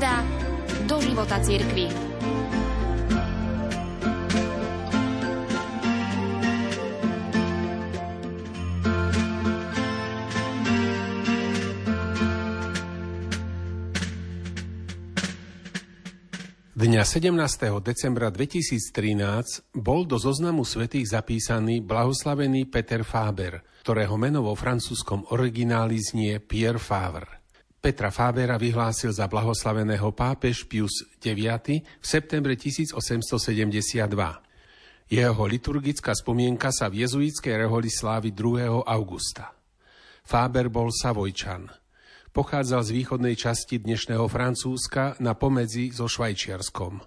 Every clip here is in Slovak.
sonda do života cirkvi. Dňa 17. decembra 2013 bol do zoznamu svetých zapísaný blahoslavený Peter Faber, ktorého meno vo francúzskom origináli znie Pierre Favre. Petra Fabera vyhlásil za blahoslaveného pápež Pius IX v septembre 1872. Jeho liturgická spomienka sa v jezuitskej reholi slávy 2. augusta. Faber bol Savojčan – Pochádzal z východnej časti dnešného Francúzska na pomedzi so Švajčiarskom.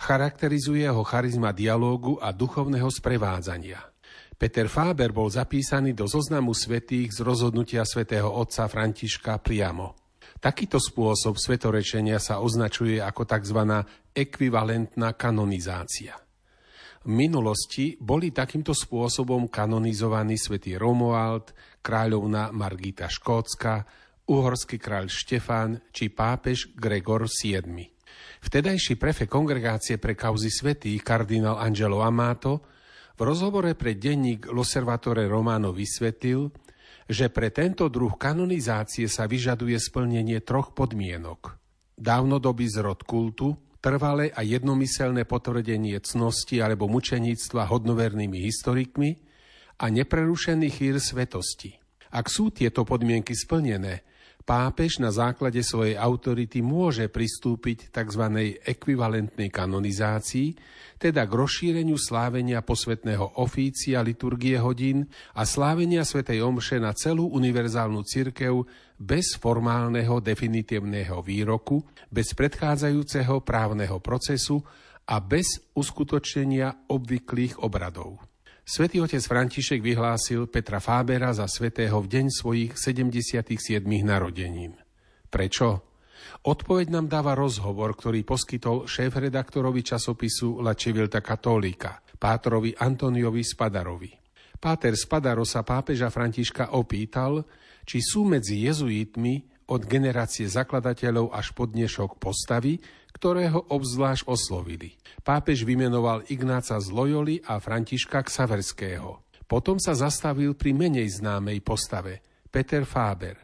Charakterizuje ho charizma dialógu a duchovného sprevádzania. Peter Faber bol zapísaný do zoznamu svetých z rozhodnutia svätého otca Františka priamo. Takýto spôsob svetorečenia sa označuje ako tzv. ekvivalentná kanonizácia. V minulosti boli takýmto spôsobom kanonizovaní svätý Romuald, kráľovna Margita Škótska, uhorský kráľ Štefán či pápež Gregor VII. Vtedajší prefe kongregácie pre kauzy svetých kardinál Angelo Amato v rozhovore pre denník L'Osservatore Romano vysvetlil, že pre tento druh kanonizácie sa vyžaduje splnenie troch podmienok. Dávnodobý zrod kultu, trvalé a jednomyselné potvrdenie cnosti alebo mučeníctva hodnovernými historikmi a neprerušený chýr svetosti. Ak sú tieto podmienky splnené, pápež na základe svojej autority môže pristúpiť tzv. ekvivalentnej kanonizácii, teda k rozšíreniu slávenia posvetného ofícia liturgie hodín a slávenia svätej Omše na celú univerzálnu cirkev bez formálneho definitívneho výroku, bez predchádzajúceho právneho procesu a bez uskutočnenia obvyklých obradov. Svetý otec František vyhlásil Petra Fábera za svetého v deň svojich 77 narodenín. Prečo? Odpoveď nám dáva rozhovor, ktorý poskytol šéf-redaktorovi časopisu La Civilta Cattolica, pátrovi Antoniovi Spadarovi. Páter Spadaro sa pápeža Františka opýtal, či sú medzi jezuitmi od generácie zakladateľov až po dnešok postavy, ktoré ho obzvlášť oslovili. Pápež vymenoval Ignáca z Loyoli a Františka Ksaverského. Potom sa zastavil pri menej známej postave, Peter Faber.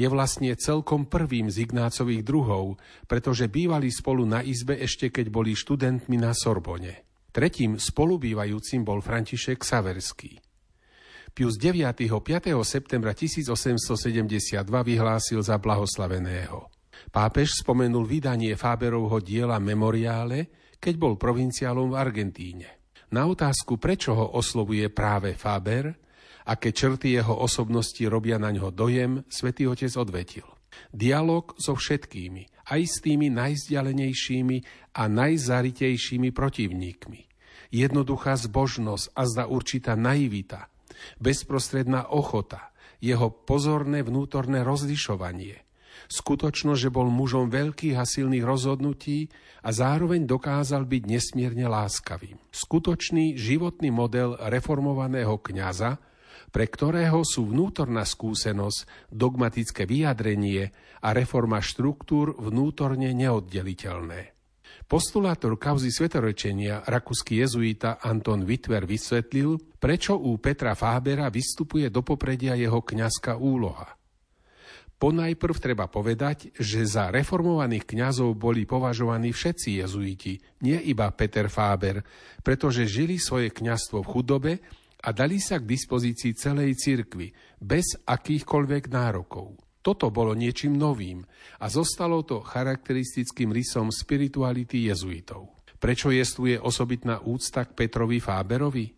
Je vlastne celkom prvým z Ignácových druhov, pretože bývali spolu na izbe ešte keď boli študentmi na Sorbone. Tretím spolubývajúcim bol František Saverský. Pius 9. 5. septembra 1872 vyhlásil za blahoslaveného. Pápež spomenul vydanie Fáberovho diela Memoriále, keď bol provinciálom v Argentíne. Na otázku, prečo ho oslovuje práve Fáber, aké črty jeho osobnosti robia na ňo dojem, svätý Otec odvetil. Dialóg so všetkými, aj s tými najzdialenejšími a najzaritejšími protivníkmi. Jednoduchá zbožnosť a zda určitá naivita – bezprostredná ochota, jeho pozorné vnútorné rozlišovanie, skutočnosť, že bol mužom veľkých a silných rozhodnutí a zároveň dokázal byť nesmierne láskavým. Skutočný životný model reformovaného kňaza, pre ktorého sú vnútorná skúsenosť, dogmatické vyjadrenie a reforma štruktúr vnútorne neoddeliteľné. Postulátor kauzy svetorečenia, rakúsky jezuita Anton Witwer vysvetlil, prečo u Petra Fábera vystupuje do popredia jeho kňazská úloha. Ponajprv treba povedať, že za reformovaných kňazov boli považovaní všetci jezuiti, nie iba Peter Fáber, pretože žili svoje kňazstvo v chudobe a dali sa k dispozícii celej cirkvi, bez akýchkoľvek nárokov. Toto bolo niečím novým a zostalo to charakteristickým rysom spirituality jezuitov. Prečo jestuje osobitná úcta k Petrovi Fáberovi?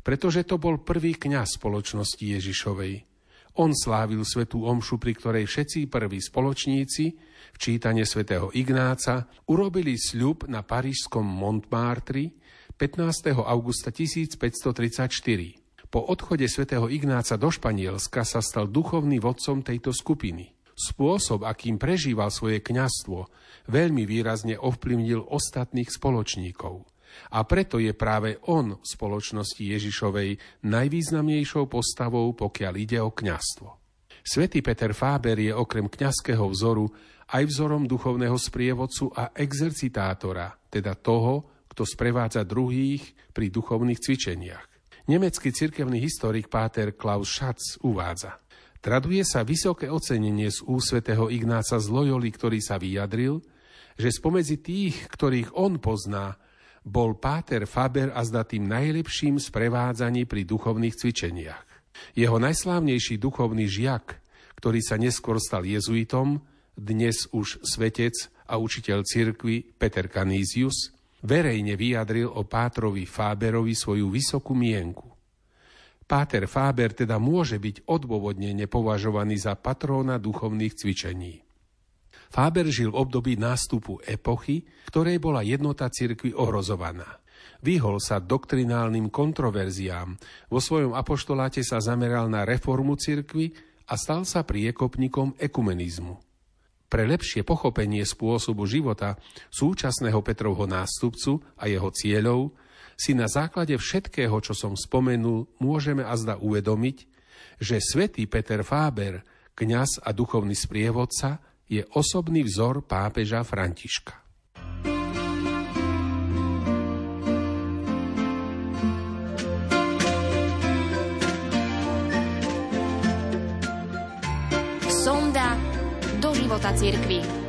Pretože to bol prvý kňaz spoločnosti Ježišovej. On slávil svetú omšu, pri ktorej všetci prví spoločníci, v čítane svätého Ignáca, urobili sľub na parížskom Montmartre 15. augusta 1534. Po odchode svätého Ignáca do Španielska sa stal duchovný vodcom tejto skupiny. Spôsob, akým prežíval svoje kňazstvo, veľmi výrazne ovplyvnil ostatných spoločníkov. A preto je práve on v spoločnosti Ježišovej najvýznamnejšou postavou, pokiaľ ide o kňazstvo. Svetý Peter Fáber je okrem kňazského vzoru aj vzorom duchovného sprievodcu a exercitátora, teda toho, kto sprevádza druhých pri duchovných cvičeniach. Nemecký cirkevný historik Páter Klaus Schatz uvádza. Traduje sa vysoké ocenenie z úsvetého Ignáca z Loyoli, ktorý sa vyjadril, že spomedzi tých, ktorých on pozná, bol Páter Faber a zda tým najlepším sprevádzaní pri duchovných cvičeniach. Jeho najslávnejší duchovný žiak, ktorý sa neskôr stal jezuitom, dnes už svetec a učiteľ cirkvy Peter Canisius, verejne vyjadril o Pátrovi Fáberovi svoju vysokú mienku. Páter Fáber teda môže byť odôvodnene považovaný za patróna duchovných cvičení. Fáber žil v období nástupu epochy, ktorej bola jednota cirkvi ohrozovaná. Vyhol sa doktrinálnym kontroverziám, vo svojom apoštoláte sa zameral na reformu cirkvy a stal sa priekopníkom ekumenizmu. Pre lepšie pochopenie spôsobu života súčasného Petrovho nástupcu a jeho cieľov si na základe všetkého, čo som spomenul, môžeme azda uvedomiť, že svätý Peter Fáber, kňaz a duchovný sprievodca, je osobný vzor pápeža Františka. Života cirkvi.